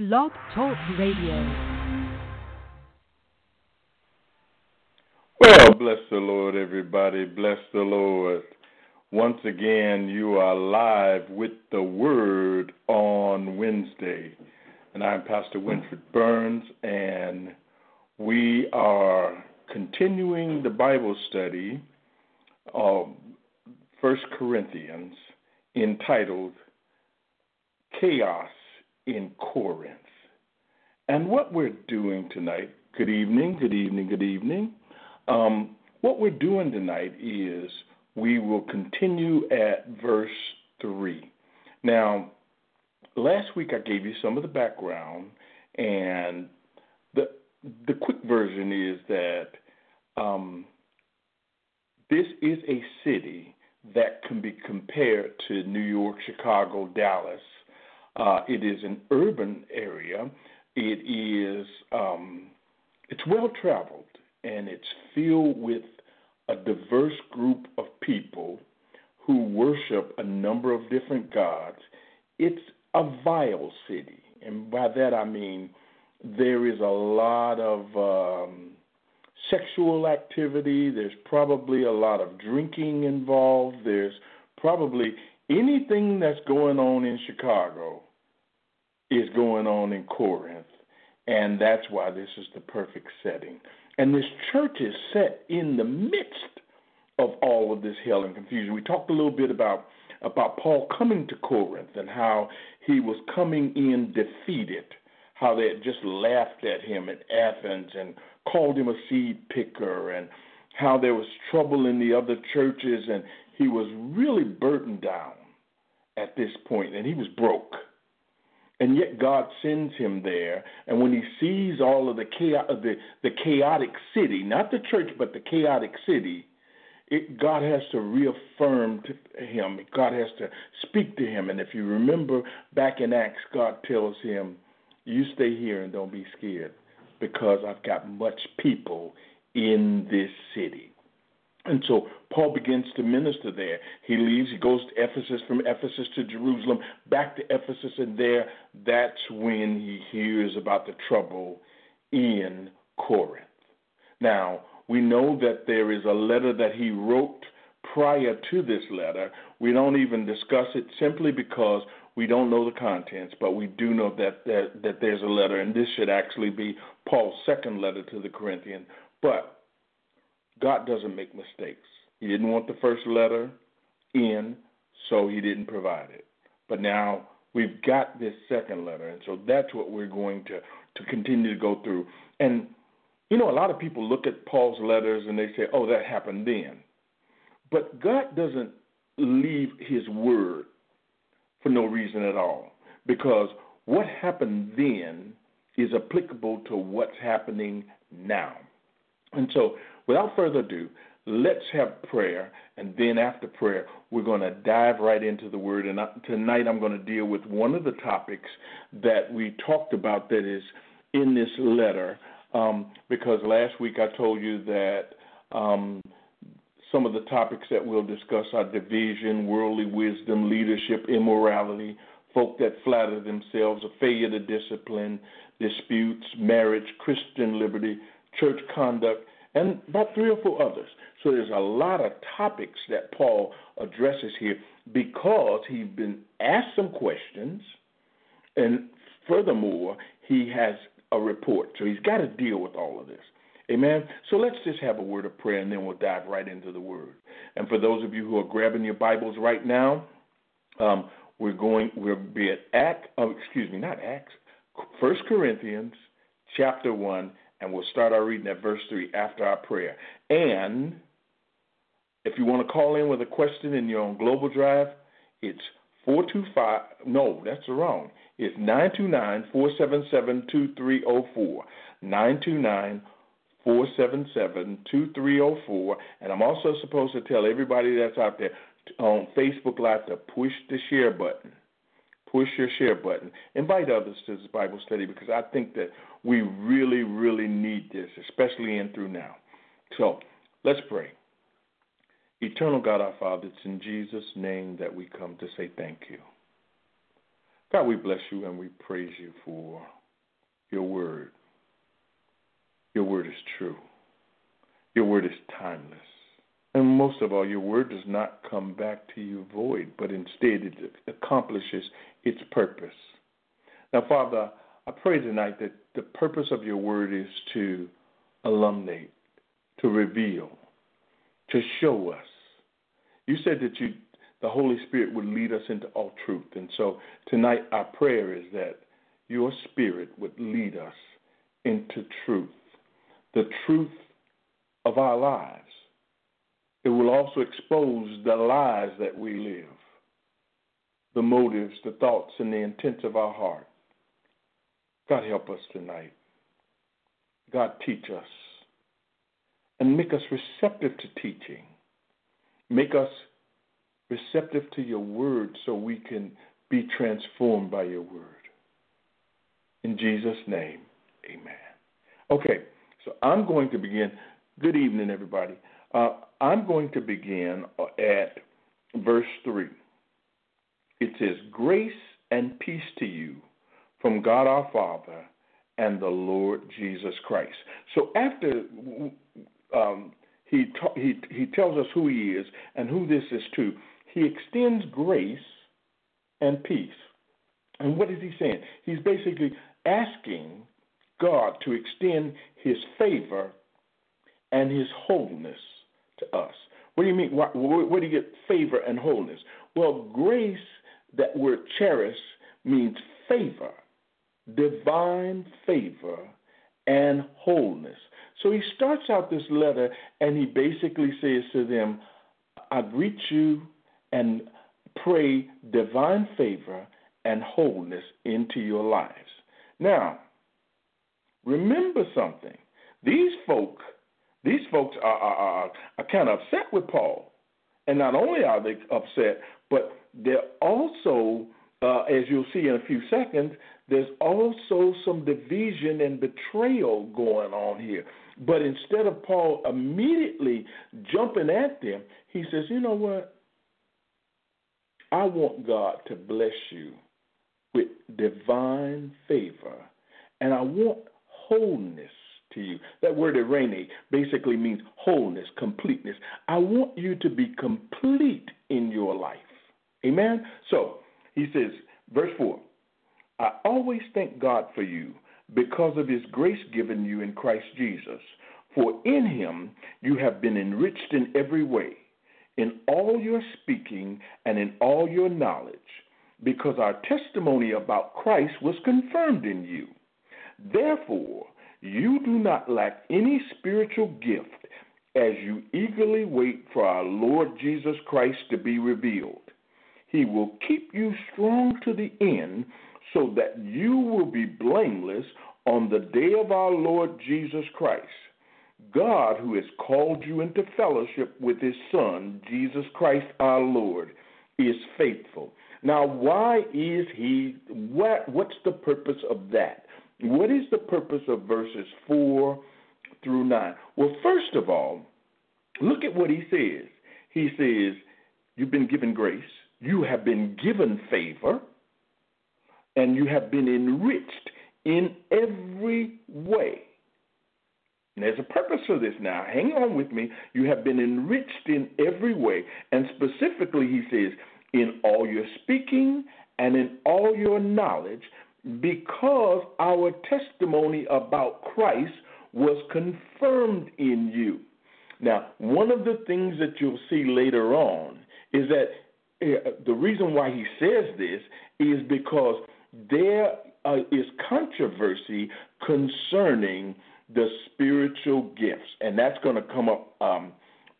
Blog Talk Radio. Well, bless the Lord, everybody. Bless the Lord. Once again, you are live with the Word on Wednesday. And I'm Pastor Winfred Burns, and we are continuing the Bible study of First Corinthians entitled Chaos in Corinth. And what we're doing tonight, good evening, good evening, good evening. Um, what we're doing tonight is we will continue at verse 3. Now, last week I gave you some of the background, and the, the quick version is that um, this is a city that can be compared to New York, Chicago, Dallas, uh, it is an urban area. It is um, it's well traveled and it's filled with a diverse group of people who worship a number of different gods. It's a vile city, and by that I mean there is a lot of um, sexual activity. There's probably a lot of drinking involved. There's probably anything that's going on in Chicago is going on in Corinth, and that's why this is the perfect setting. And this church is set in the midst of all of this hell and confusion. We talked a little bit about about Paul coming to Corinth and how he was coming in defeated, how they had just laughed at him at Athens and called him a seed picker, and how there was trouble in the other churches, and he was really burdened down at this point, and he was broke. And yet God sends him there, and when he sees all of the chaos, the, the chaotic city, not the church, but the chaotic city, it, God has to reaffirm to him. God has to speak to him. And if you remember back in Acts, God tells him, "You stay here and don't be scared, because I've got much people in this city." And so Paul begins to minister there. He leaves, he goes to Ephesus, from Ephesus to Jerusalem, back to Ephesus, and there, that's when he hears about the trouble in Corinth. Now, we know that there is a letter that he wrote prior to this letter. We don't even discuss it simply because we don't know the contents, but we do know that, that, that there's a letter, and this should actually be Paul's second letter to the Corinthians. But God doesn't make mistakes. He didn't want the first letter in, so he didn't provide it. But now we've got this second letter, and so that's what we're going to to continue to go through. And you know, a lot of people look at Paul's letters and they say, "Oh, that happened then," but God doesn't leave His word for no reason at all, because what happened then is applicable to what's happening now. And so without further ado, let's have prayer, and then after prayer, we're going to dive right into the Word. And tonight, I'm going to deal with one of the topics that we talked about that is in this letter, um, because last week I told you that. Um, some of the topics that we'll discuss are division, worldly wisdom, leadership, immorality, folk that flatter themselves, a failure to discipline, disputes, marriage, Christian liberty, church conduct, and about three or four others. So there's a lot of topics that Paul addresses here because he's been asked some questions, and furthermore, he has a report. So he's got to deal with all of this. Amen. So let's just have a word of prayer and then we'll dive right into the word. And for those of you who are grabbing your Bibles right now, um, we're going we'll be at Act oh, excuse me, not Acts, First Corinthians chapter one and we'll start our reading at verse 3 after our prayer. And if you want to call in with a question in your own global drive, it's 425. No, that's wrong. It's 929 477 2304. 929 477 2304. And I'm also supposed to tell everybody that's out there on Facebook Live to push the share button push your share button. Invite others to this Bible study because I think that we really, really need this, especially in through now. So let's pray. Eternal God, our Father, it's in Jesus' name that we come to say thank you. God, we bless you and we praise you for your word. Your word is true. Your word is timeless. And most of all, your word does not come back to you void, but instead it accomplishes its purpose. Now, Father, I pray tonight that the purpose of your word is to illuminate, to reveal, to show us. You said that you, the Holy Spirit would lead us into all truth. And so tonight, our prayer is that your Spirit would lead us into truth, the truth of our lives. It will also expose the lies that we live, the motives, the thoughts, and the intents of our heart. God, help us tonight. God, teach us and make us receptive to teaching. Make us receptive to your word so we can be transformed by your word. In Jesus' name, amen. Okay, so I'm going to begin. Good evening, everybody. Uh, I'm going to begin at verse 3. It says, Grace and peace to you from God our Father and the Lord Jesus Christ. So after um, he, ta- he, he tells us who he is and who this is to, he extends grace and peace. And what is he saying? He's basically asking God to extend his favor and his wholeness to us. What do you mean? Where, do you get favor and wholeness? Well, grace, that word charis, means favor divine favor and wholeness. So he starts out this letter and he basically says to them, I greet you and pray divine favor and wholeness into your lives. Now, remember something. These folk, these folks are, are, are, kind of upset with Paul. And not only are they upset, but they're also, uh, as you'll see in a few seconds, there's also some division and betrayal going on here. But instead of Paul immediately jumping at them, he says, You know what? I want God to bless you with divine favor, and I want wholeness to you. That word eirene basically means wholeness, completeness. I want you to be complete in your life. Amen? So he says, verse 4 I always thank God for you because of his grace given you in Christ Jesus. For in him you have been enriched in every way, in all your speaking and in all your knowledge, because our testimony about Christ was confirmed in you. Therefore, you do not lack any spiritual gift as you eagerly wait for our Lord Jesus Christ to be revealed. He will keep you strong to the end so that you will be blameless on the day of our Lord Jesus Christ. God, who has called you into fellowship with his Son, Jesus Christ our Lord, is faithful. Now, why is he, what, what's the purpose of that? What is the purpose of verses 4 through 9? Well, first of all, look at what he says. He says, You've been given grace, you have been given favor, and you have been enriched in every way. And there's a purpose for this now. Hang on with me. You have been enriched in every way. And specifically, he says, in all your speaking and in all your knowledge, because our testimony about Christ was confirmed in you. Now, one of the things that you'll see later on is that uh, the reason why he says this is because there uh, is controversy concerning the spiritual gifts, and that's going to come up. Um,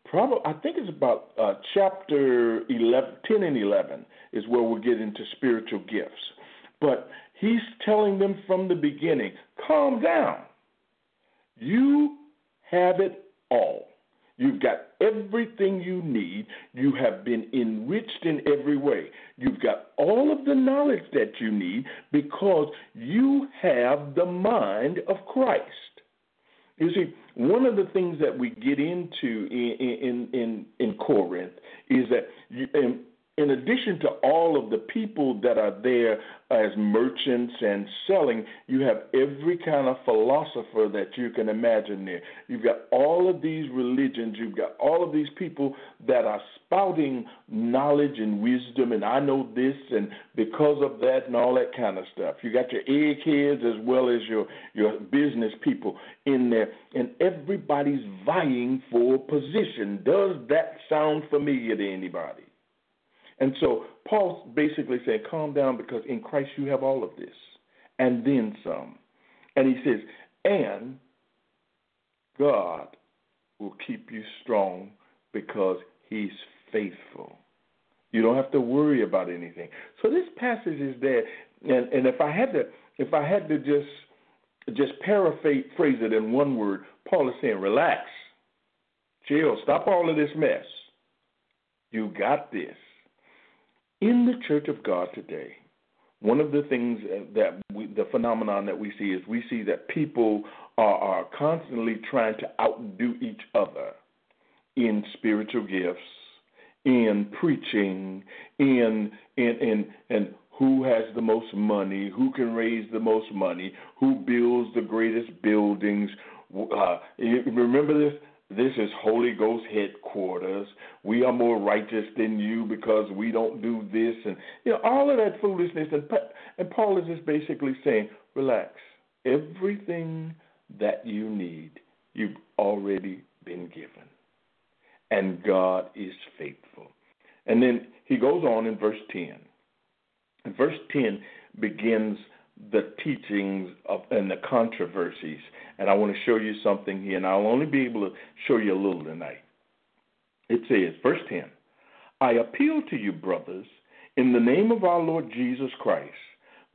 probably, I think it's about uh, chapter 11, 10 and 11 is where we'll get into spiritual gifts. But he's telling them from the beginning calm down. You have it all. You've got everything you need. You have been enriched in every way. You've got all of the knowledge that you need because you have the mind of Christ. You see, one of the things that we get into in in in, in Corinth is that you, um, in addition to all of the people that are there as merchants and selling, you have every kind of philosopher that you can imagine there. You've got all of these religions, you've got all of these people that are spouting knowledge and wisdom, and I know this, and because of that, and all that kind of stuff. You got your eggheads as well as your, your business people in there, and everybody's vying for position. Does that sound familiar to anybody? And so Paul's basically saying, calm down because in Christ you have all of this and then some. And he says, and God will keep you strong because he's faithful. You don't have to worry about anything. So this passage is there, and, and if I had to, if I had to just just paraphrase it in one word, Paul is saying, relax, chill, stop all of this mess. You got this. In the Church of God today, one of the things that we, the phenomenon that we see is we see that people are, are constantly trying to outdo each other in spiritual gifts, in preaching, in in in and who has the most money, who can raise the most money, who builds the greatest buildings. Uh, remember this? This is Holy Ghost headquarters. We are more righteous than you because we don't do this, and you know all of that foolishness. And and Paul is just basically saying, relax. Everything that you need, you've already been given, and God is faithful. And then he goes on in verse ten. And verse ten begins the teachings of and the controversies. And I want to show you something here, and I'll only be able to show you a little tonight. It says, verse 10 I appeal to you, brothers, in the name of our Lord Jesus Christ,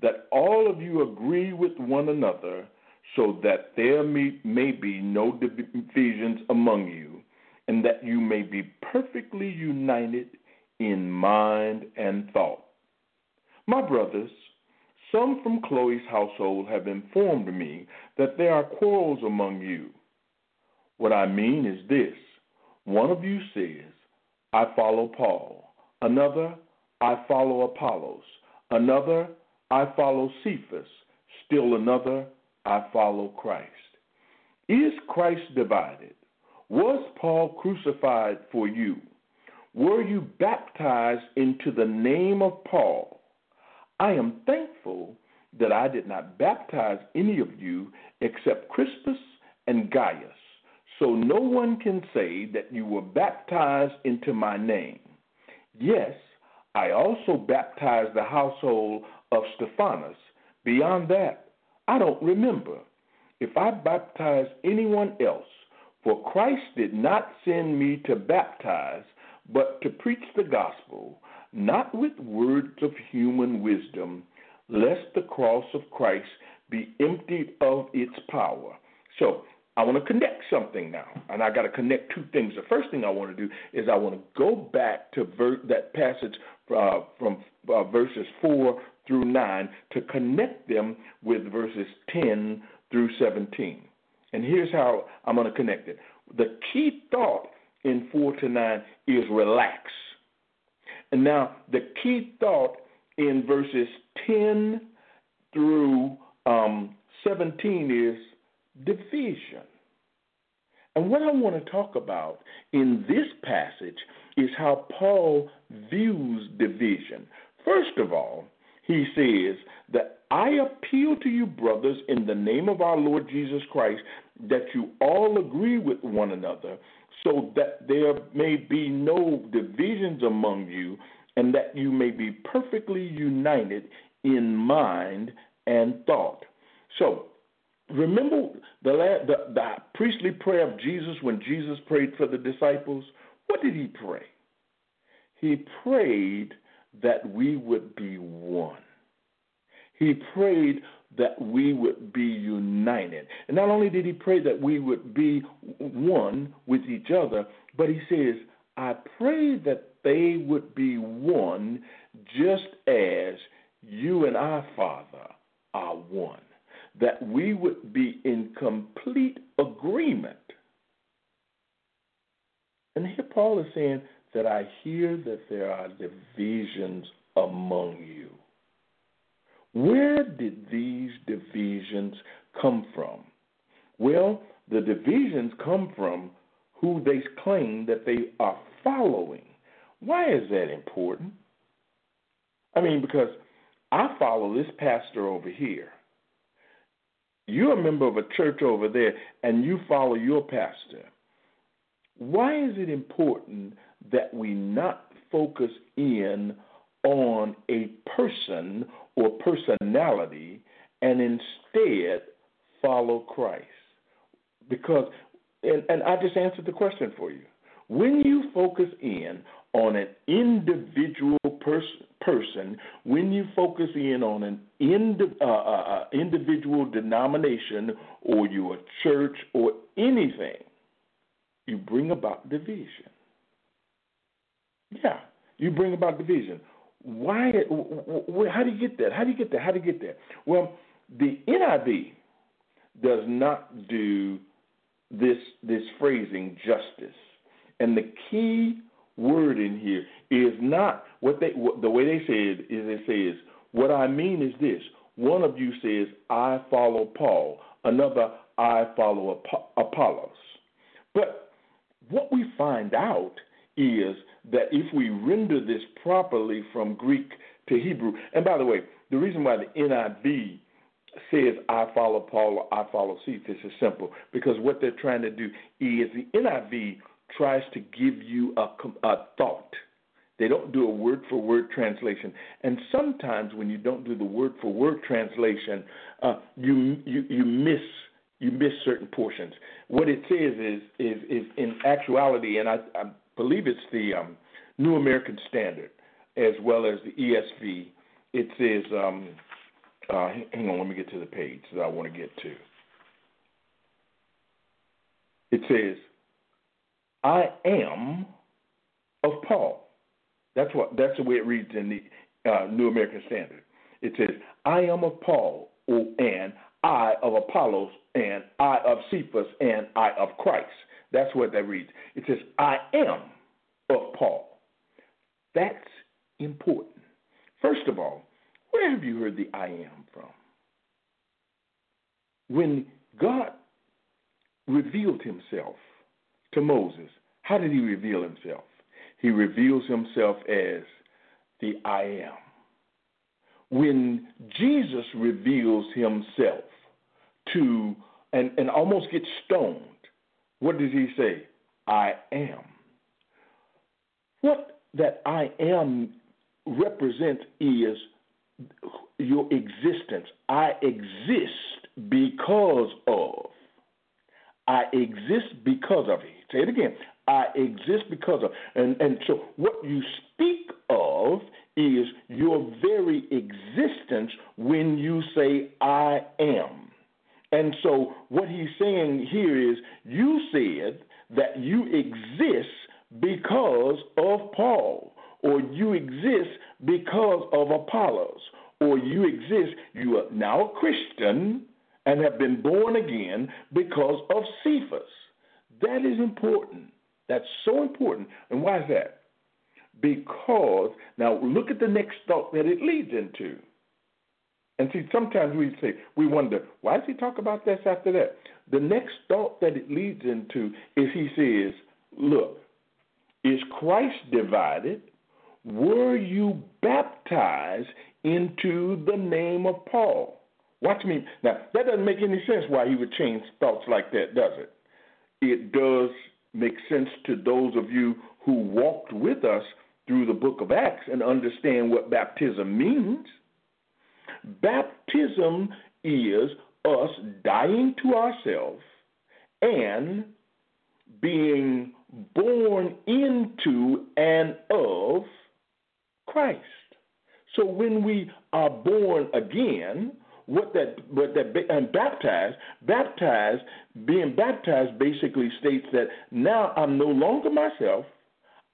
that all of you agree with one another, so that there may, may be no divisions among you, and that you may be perfectly united in mind and thought. My brothers, some from Chloe's household have informed me that there are quarrels among you. What I mean is this one of you says, I follow Paul, another, I follow Apollos, another, I follow Cephas, still another, I follow Christ. Is Christ divided? Was Paul crucified for you? Were you baptized into the name of Paul? I am thankful that I did not baptize any of you except Crispus and Gaius, so no one can say that you were baptized into my name. Yes, I also baptized the household of Stephanas. Beyond that, I don't remember. If I baptized anyone else, for Christ did not send me to baptize, but to preach the gospel, not with words of human wisdom, lest the cross of Christ be emptied of its power. So, I want to connect something now, and I got to connect two things. The first thing I want to do is I want to go back to ver- that passage uh, from uh, verses 4 through 9 to connect them with verses 10 through 17. And here's how I'm going to connect it. The key thought in 4 to 9 is relax. And now, the key thought in verses 10 through um, 17 is division. And what I want to talk about in this passage is how Paul views division. First of all, he says that I appeal to you, brothers, in the name of our Lord Jesus Christ, that you all agree with one another, so that there may be no divisions among you, and that you may be perfectly united in mind and thought. So, remember the, the, the priestly prayer of Jesus when Jesus prayed for the disciples? What did he pray? He prayed that we would be one. He prayed that we would be united. And not only did he pray that we would be one with each other, but he says, I pray that they would be one just as you and our Father are one. That we would be in complete agreement. And here Paul is saying that I hear that there are divisions among you. Where did these divisions come from? Well, the divisions come from who they claim that they are following. Why is that important? I mean, because I follow this pastor over here. You're a member of a church over there, and you follow your pastor. Why is it important that we not focus in on a person or personality and instead follow Christ? Because, and, and I just answered the question for you. When you focus in on an individual pers- person, when you focus in on an ind- uh, uh, uh, individual denomination or your church or anything, you bring about division. Yeah, you bring about division. Why? How do you get that? How do you get that? How do you get that? Well, the NIV does not do this this phrasing justice, and the key word in here is not what they what, the way they say it is it says what I mean is this one of you says I follow Paul another I follow Apollos but what we find out is that if we render this properly from Greek to Hebrew and by the way the reason why the NIV says I follow Paul or I follow Cephas is simple because what they're trying to do is the NIV tries to give you a, a thought. They don't do a word for word translation, and sometimes when you don't do the word for word translation, uh, you, you you miss you miss certain portions. What it says is is is in actuality, and I, I believe it's the um, New American Standard as well as the ESV. It says, um, uh, hang on, let me get to the page that I want to get to. It says, I am of Paul. That's what that's the way it reads in the uh, New American Standard. It says, I am of Paul, and I of Apollos, and I of Cephas, and I of Christ. That's what that reads. It says, I am of Paul. That's important. First of all, where have you heard the I am from? When God revealed himself to Moses, how did he reveal himself? He reveals himself as the I am. When Jesus reveals himself to and, and almost gets stoned, what does he say? I am. What that I am represents is your existence. I exist because of. I exist because of. Say it again. I exist because of. And, and so what you speak of is your very existence when you say, I am. And so what he's saying here is, you said that you exist because of Paul, or you exist because of Apollos, or you exist, you are now a Christian and have been born again because of Cephas. That is important. That's so important. And why is that? Because, now look at the next thought that it leads into. And see, sometimes we say, we wonder, why does he talk about this after that? The next thought that it leads into is he says, look, is Christ divided? Were you baptized into the name of Paul? Watch me. Now, that doesn't make any sense why he would change thoughts like that, does it? It does make sense to those of you who walked with us through the book of Acts and understand what baptism means. Baptism is us dying to ourselves and being born into and of Christ. So when we are born again, what that what that and baptized baptized being baptized basically states that now I'm no longer myself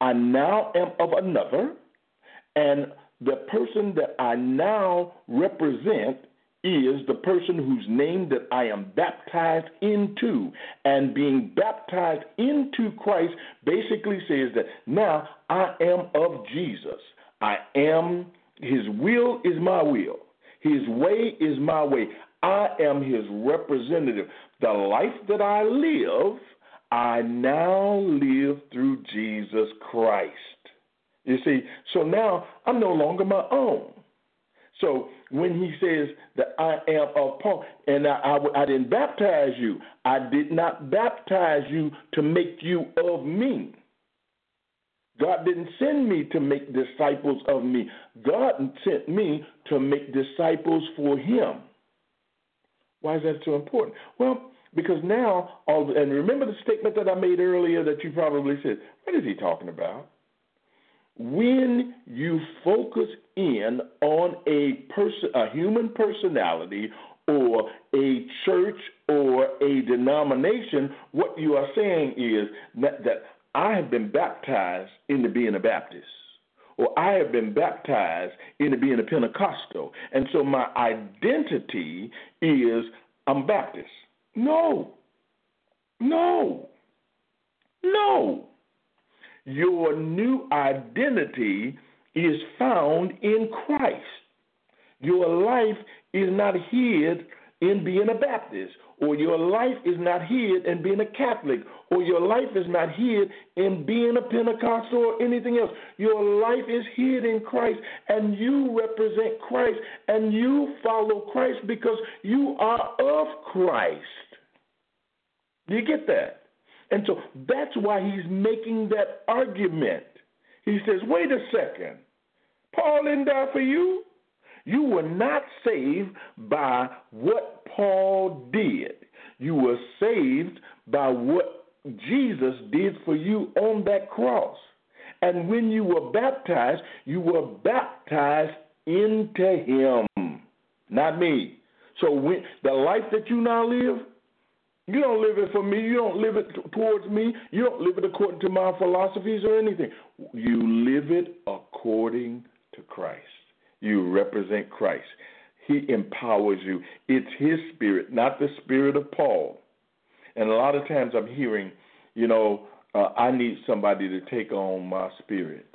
I now am of another and the person that I now represent is the person whose name that I am baptized into. And being baptized into Christ basically says that now I am of Jesus. I am, his will is my will, his way is my way. I am his representative. The life that I live, I now live through Jesus Christ. You see, so now I'm no longer my own. So when he says that I am of Paul, and I, I, I, didn't baptize you, I did not baptize you to make you of me. God didn't send me to make disciples of me. God sent me to make disciples for him. Why is that so important? Well, because now, and remember the statement that I made earlier that you probably said, what is he talking about? When you focus in on a person, a human personality, or a church or a denomination, what you are saying is that, that I have been baptized into being a Baptist, or I have been baptized into being a Pentecostal, and so my identity is I'm Baptist. No, no, no. Your new identity is found in Christ. Your life is not hid in being a Baptist, or your life is not hid in being a Catholic, or your life is not hid in being a Pentecostal or anything else. Your life is hid in Christ, and you represent Christ, and you follow Christ because you are of Christ. Do you get that? And so that's why he's making that argument. He says, wait a second. Paul didn't die for you. You were not saved by what Paul did. You were saved by what Jesus did for you on that cross. And when you were baptized, you were baptized into him, not me. So when the life that you now live, you don't live it for me. You don't live it towards me. You don't live it according to my philosophies or anything. You live it according to Christ. You represent Christ. He empowers you. It's His spirit, not the spirit of Paul. And a lot of times I'm hearing, you know, uh, I need somebody to take on my spirit.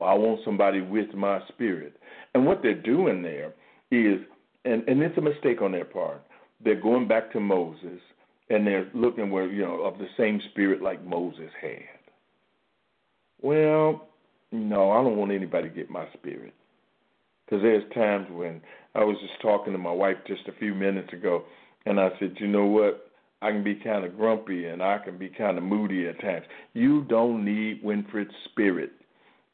Or I want somebody with my spirit. And what they're doing there is, and, and it's a mistake on their part they're going back to Moses and they're looking where you know of the same spirit like Moses had. Well, no, I don't want anybody to get my spirit. Because there's times when I was just talking to my wife just a few minutes ago, and I said, you know what? I can be kind of grumpy and I can be kind of moody at times. You don't need Winfred's spirit.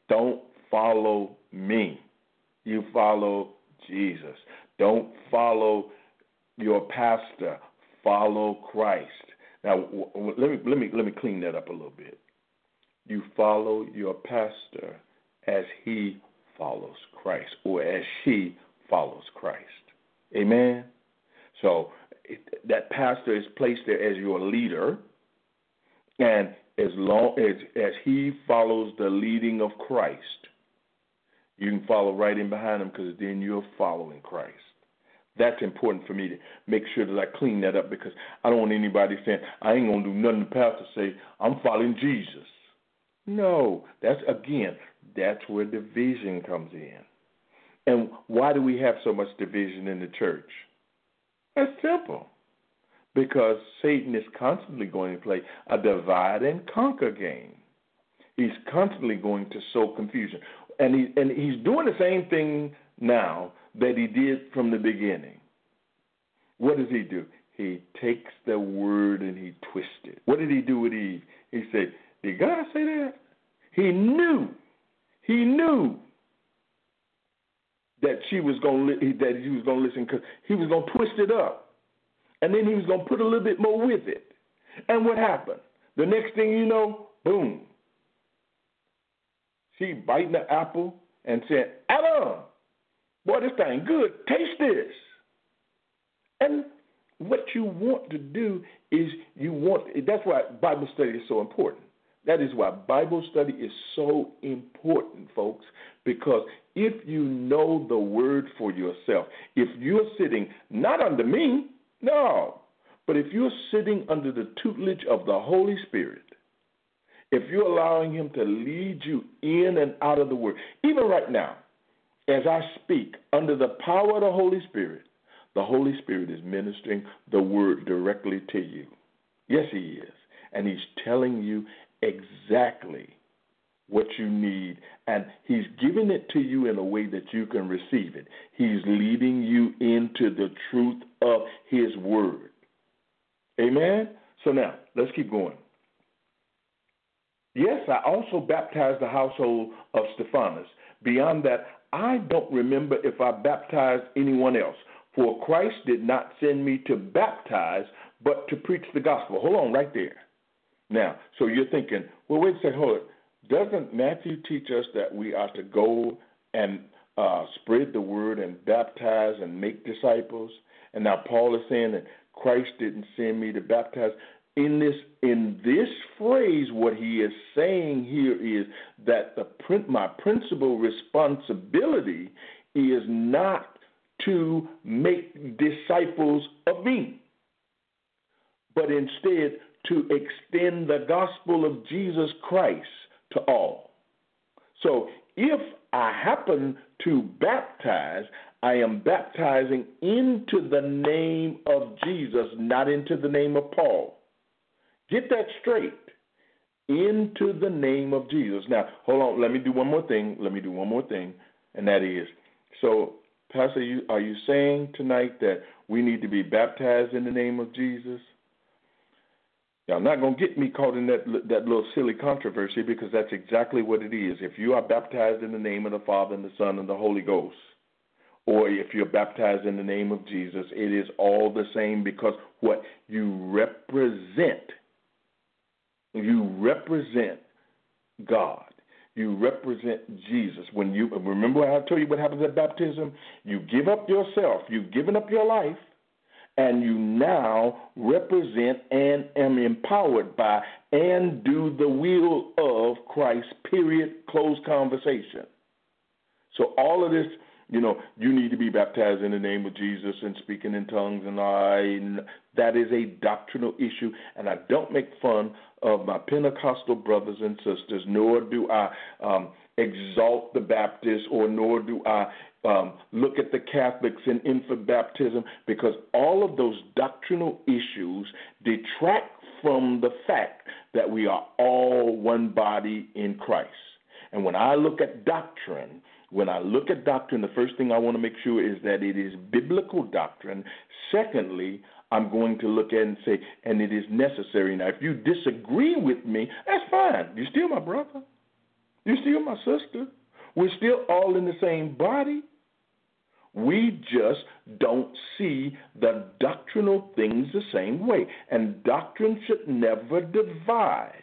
Don't follow me. You follow Jesus. Don't follow your pastor, follow Christ. Now, let me let me let me clean that up a little bit. You follow your pastor as he follows Christ, or as she follows Christ. Amen. So it, that pastor is placed there as your leader, and as long as as he follows the leading of Christ, you can follow right in behind him because then you're following Christ. That's important for me to make sure that I clean that up because I don't want anybody saying I ain't gonna do nothing the pastor say I'm following Jesus. No, that's again, that's where division comes in. And why do we have so much division in the church? That's simple. Because Satan is constantly going to play a divide and conquer game. He's constantly going to sow confusion. And he and he's doing the same thing now that he did from the beginning. What does he do? He takes the word and he twists it. What did he do with Eve? He said, Did God say that? He knew. He knew that she was going to that he was going to listen because he was going to twist it up, and then he was going to put a little bit more with it. And what happened? The next thing you know, boom. She biting the apple and said, Adam, Boy, this thing good. Taste this. And what you want to do is you want that's why Bible study is so important. That is why Bible study is so important, folks, because if you know the word for yourself, if you're sitting not under me, no, but if you're sitting under the tutelage of the Holy Spirit, if you're allowing Him to lead you in and out of the Word, even right now, as I speak, under the power of the Holy Spirit, the Holy Spirit is ministering the Word directly to you. Yes, He is. And He's telling you exactly what you need, and He's giving it to you in a way that you can receive it. He's leading you into the truth of His Word. Amen? So now, let's keep going. Yes, I also baptized the household of Stephanas. Beyond that, I don't remember if I baptized anyone else. For Christ did not send me to baptize, but to preach the gospel. Hold on right there. Now, so you're thinking, well, wait a second, hold it. Doesn't Matthew teach us that we are to go and uh, spread the word and baptize and make disciples? And now Paul is saying that Christ didn't send me to baptize in this in this phrase what he is saying here is that the my principal responsibility is not to make disciples of me but instead to extend the gospel of Jesus Christ to all. So if I happen to baptize I am baptizing into the name of Jesus not into the name of Paul Get that straight. Into the name of Jesus. Now, hold on. Let me do one more thing. Let me do one more thing, and that is so, Pastor, you, are you saying tonight that we need to be baptized in the name of Jesus? Y'all not going to get me caught in that that little silly controversy because that's exactly what it is. If you are baptized in the name of the Father and the Son and the Holy Ghost, or if you're baptized in the name of Jesus, it is all the same because what you represent you represent God. You represent Jesus. When you remember I told you what happens at baptism? You give up yourself. You've given up your life, and you now represent and am empowered by and do the will of Christ. Period. Close conversation. So all of this you know, you need to be baptized in the name of Jesus and speaking in tongues and I that is a doctrinal issue and I don't make fun of my Pentecostal brothers and sisters, nor do I um, exalt the Baptists or nor do I um, look at the Catholics in infant baptism because all of those doctrinal issues detract from the fact that we are all one body in Christ. And when I look at doctrine, when I look at doctrine, the first thing I want to make sure is that it is biblical doctrine. Secondly, I'm going to look at and say, and it is necessary. Now, if you disagree with me, that's fine. You're still my brother. You're still my sister. We're still all in the same body. We just don't see the doctrinal things the same way. And doctrine should never divide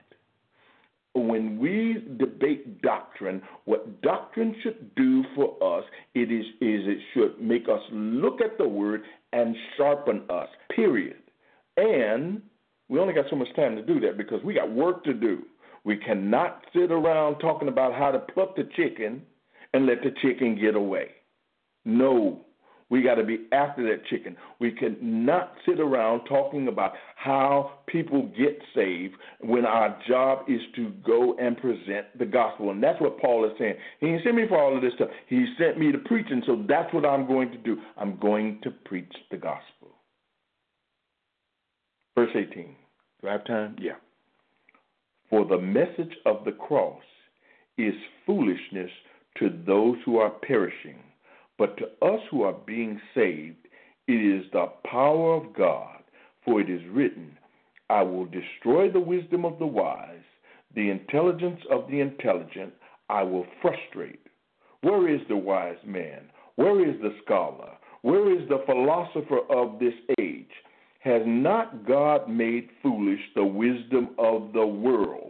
when we debate doctrine, what doctrine should do for us it is, is it should make us look at the word and sharpen us. Period. And we only got so much time to do that because we got work to do. We cannot sit around talking about how to pluck the chicken and let the chicken get away. No, we got to be after that chicken. We cannot sit around talking about how people get saved when our job is to go and present the gospel. And that's what Paul is saying. He didn't send me for all of this stuff. He sent me to preach, and so that's what I'm going to do. I'm going to preach the gospel. Verse 18. Do I have time? Yeah. For the message of the cross is foolishness to those who are perishing but to us who are being saved, it is the power of God. For it is written, I will destroy the wisdom of the wise, the intelligence of the intelligent I will frustrate. Where is the wise man? Where is the scholar? Where is the philosopher of this age? Has not God made foolish the wisdom of the world?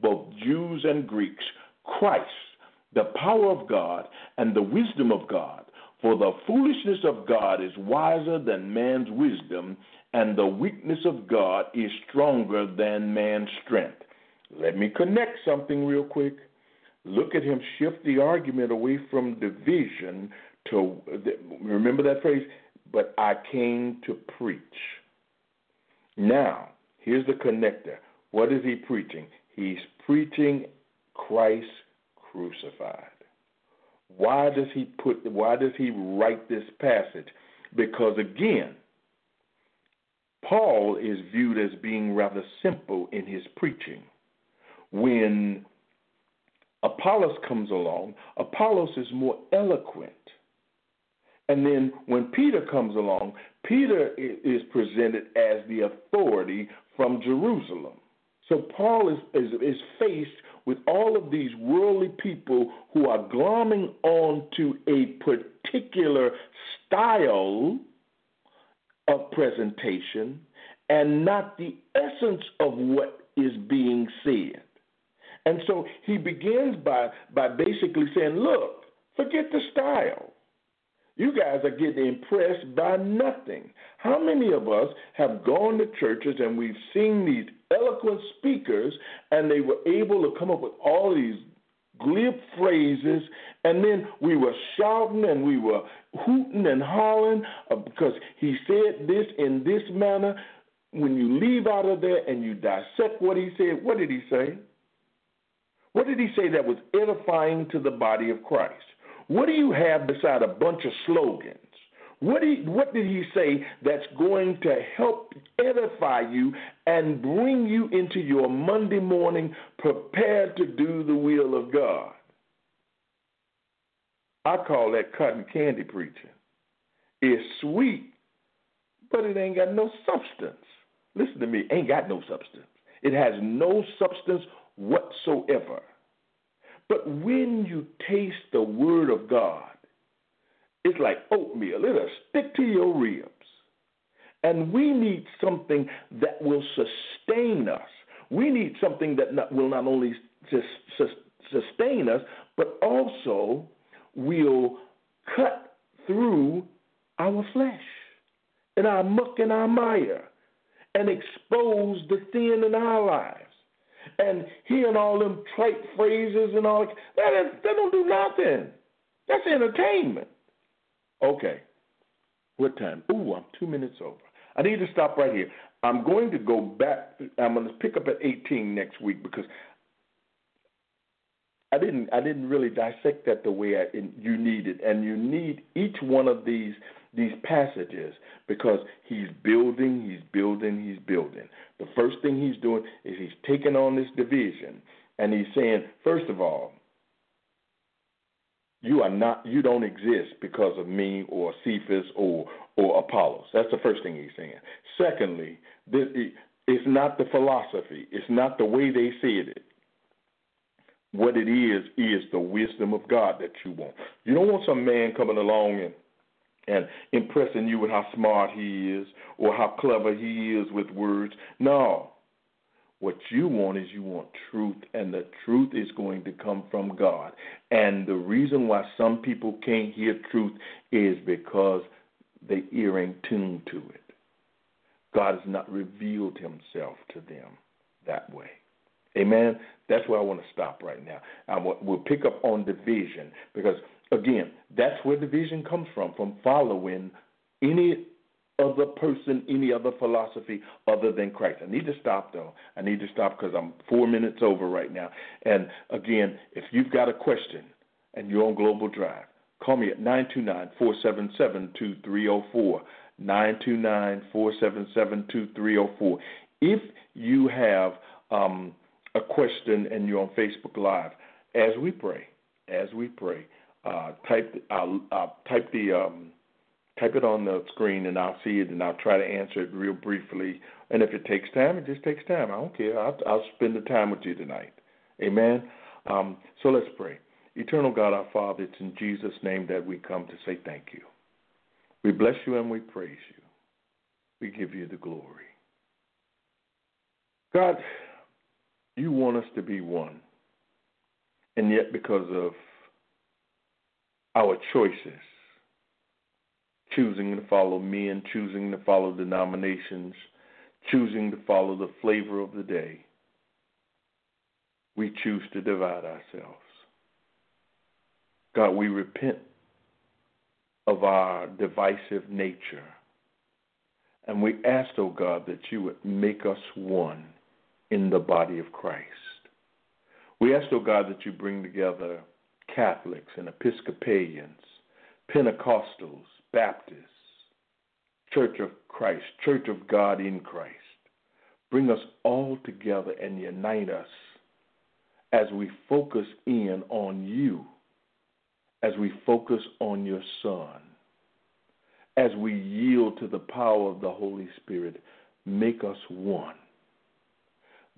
both Jews and Greeks, Christ, the power of God and the wisdom of God. For the foolishness of God is wiser than man's wisdom, and the weakness of God is stronger than man's strength. Let me connect something real quick. Look at him shift the argument away from division to remember that phrase, but I came to preach. Now, here's the connector. What is he preaching? He's preaching Christ crucified. Why does he put why does he write this passage? Because again, Paul is viewed as being rather simple in his preaching. When Apollos comes along, Apollos is more eloquent. And then when Peter comes along, Peter is presented as the authority from Jerusalem. So Paul is, is, is faced with all of these worldly people who are glomming on to a particular style of presentation and not the essence of what is being said. And so he begins by, by basically saying, look, forget the style. You guys are getting impressed by nothing. How many of us have gone to churches and we've seen these eloquent speakers and they were able to come up with all these glib phrases and then we were shouting and we were hooting and hollering uh, because he said this in this manner. When you leave out of there and you dissect what he said, what did he say? What did he say that was edifying to the body of Christ? What do you have beside a bunch of slogans? What, he, what did he say that's going to help edify you and bring you into your Monday morning prepared to do the will of God? I call that cotton candy preaching. It's sweet, but it ain't got no substance. Listen to me, ain't got no substance. It has no substance whatsoever. But when you taste the Word of God, it's like oatmeal, it'll stick to your ribs. And we need something that will sustain us. We need something that not, will not only sustain us, but also will cut through our flesh and our muck and our mire and expose the sin in our lives and hearing all them trite phrases and all that, that don't do nothing. That's entertainment. Okay. What time? Ooh, I'm two minutes over. I need to stop right here. I'm going to go back. I'm going to pick up at 18 next week because I didn't. I didn't really dissect that the way I, you need it, and you need each one of these these passages because he's building, he's building, he's building. The first thing he's doing is he's taking on this division and he's saying, first of all, you are not you don't exist because of me or Cephas or or Apollos. That's the first thing he's saying. Secondly, this, it's not the philosophy. It's not the way they said it. What it is is the wisdom of God that you want. You don't want some man coming along and and impressing you with how smart he is or how clever he is with words. No. What you want is you want truth, and the truth is going to come from God. And the reason why some people can't hear truth is because their ear ain't tuned to it. God has not revealed himself to them that way. Amen. That's where I want to stop right now. I we'll pick up on division because Again, that's where division comes from, from following any other person, any other philosophy other than Christ. I need to stop though. I need to stop because I'm four minutes over right now. And again, if you've got a question and you're on Global Drive, call me at 929 477 2304. 929 477 2304. If you have um, a question and you're on Facebook Live, as we pray, as we pray, uh, type I'll, I'll type the um, type it on the screen and I'll see it and I'll try to answer it real briefly And if it takes time, it just takes time. I don't care. I'll, I'll spend the time with you tonight. Amen. Um, so let's pray. Eternal God, our Father, it's in Jesus' name that we come to say thank you. We bless you and we praise you. We give you the glory. God, you want us to be one. And yet, because of our choices, choosing to follow men, choosing to follow denominations, choosing to follow the flavor of the day, we choose to divide ourselves. God, we repent of our divisive nature. And we ask, oh God, that you would make us one in the body of Christ. We ask, oh God, that you bring together Catholics and Episcopalians, Pentecostals, Baptists, Church of Christ, Church of God in Christ. Bring us all together and unite us as we focus in on you, as we focus on your Son, as we yield to the power of the Holy Spirit. Make us one.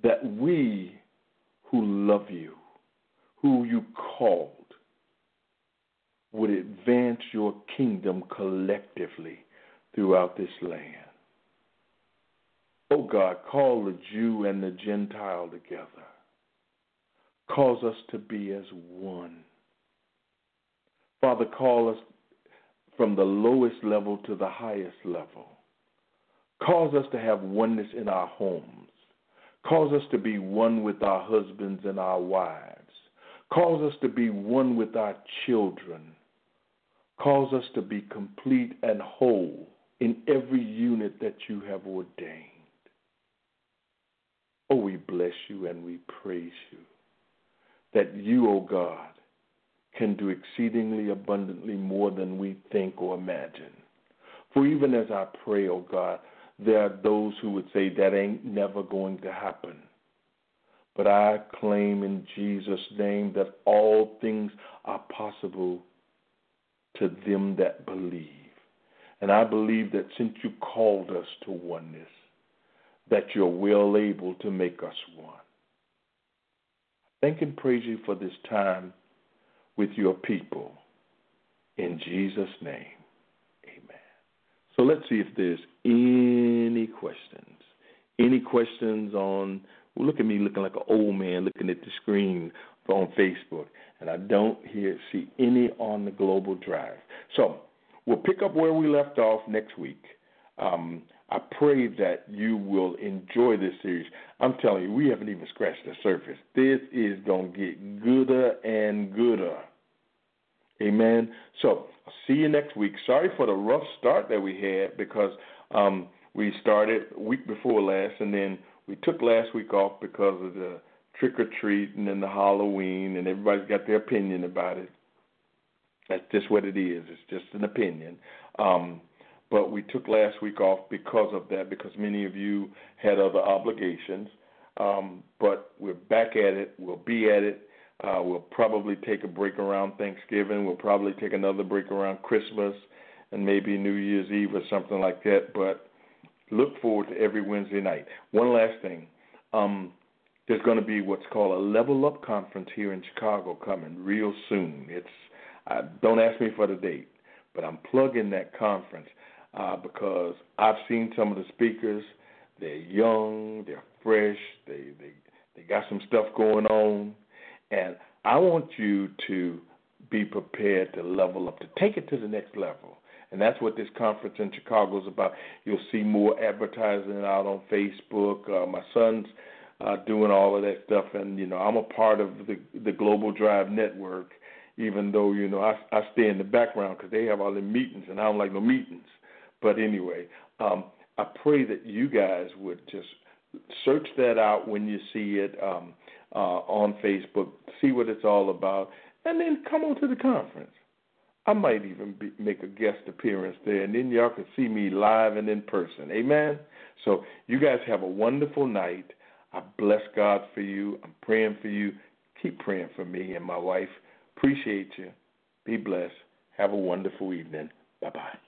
That we who love you, who you called, would advance your kingdom collectively throughout this land. Oh God, call the Jew and the Gentile together. Cause us to be as one. Father, call us from the lowest level to the highest level. Cause us to have oneness in our homes. Cause us to be one with our husbands and our wives. Cause us to be one with our children. Cause us to be complete and whole in every unit that you have ordained. Oh, we bless you and we praise you that you, O oh God, can do exceedingly abundantly more than we think or imagine. For even as I pray, O oh God, there are those who would say that ain't never going to happen. But I claim in Jesus' name that all things are possible to them that believe. And I believe that since you called us to oneness, that you're well able to make us one. Thank and praise you for this time with your people. In Jesus' name, amen. So let's see if there's any questions. Any questions on, well, look at me looking like an old man looking at the screen on Facebook, and I don't hear see any on the global drive. So we'll pick up where we left off next week. Um, I pray that you will enjoy this series. I'm telling you, we haven't even scratched the surface. This is going to get gooder and gooder. Amen. So I'll see you next week. Sorry for the rough start that we had because um, we started week before last, and then we took last week off because of the trick or treat and then the Halloween, and everybody's got their opinion about it. That's just what it is. It's just an opinion. Um, but we took last week off because of that, because many of you had other obligations. Um, but we're back at it. We'll be at it. Uh, we'll probably take a break around Thanksgiving. We'll probably take another break around Christmas and maybe New Year's Eve or something like that. But look forward to every Wednesday night. One last thing. Um, there's going to be what's called a Level Up conference here in Chicago coming real soon. It's uh, don't ask me for the date, but I'm plugging that conference uh, because I've seen some of the speakers. They're young, they're fresh, they they they got some stuff going on, and I want you to be prepared to level up, to take it to the next level. And that's what this conference in Chicago is about. You'll see more advertising out on Facebook. Uh, my son's uh, doing all of that stuff, and you know I'm a part of the the Global Drive Network. Even though you know I I stay in the background because they have all the meetings, and I don't like no meetings. But anyway, um, I pray that you guys would just search that out when you see it um, uh, on Facebook, see what it's all about, and then come on to the conference. I might even be, make a guest appearance there, and then y'all can see me live and in person. Amen. So you guys have a wonderful night. I bless God for you. I'm praying for you. Keep praying for me and my wife. Appreciate you. Be blessed. Have a wonderful evening. Bye bye.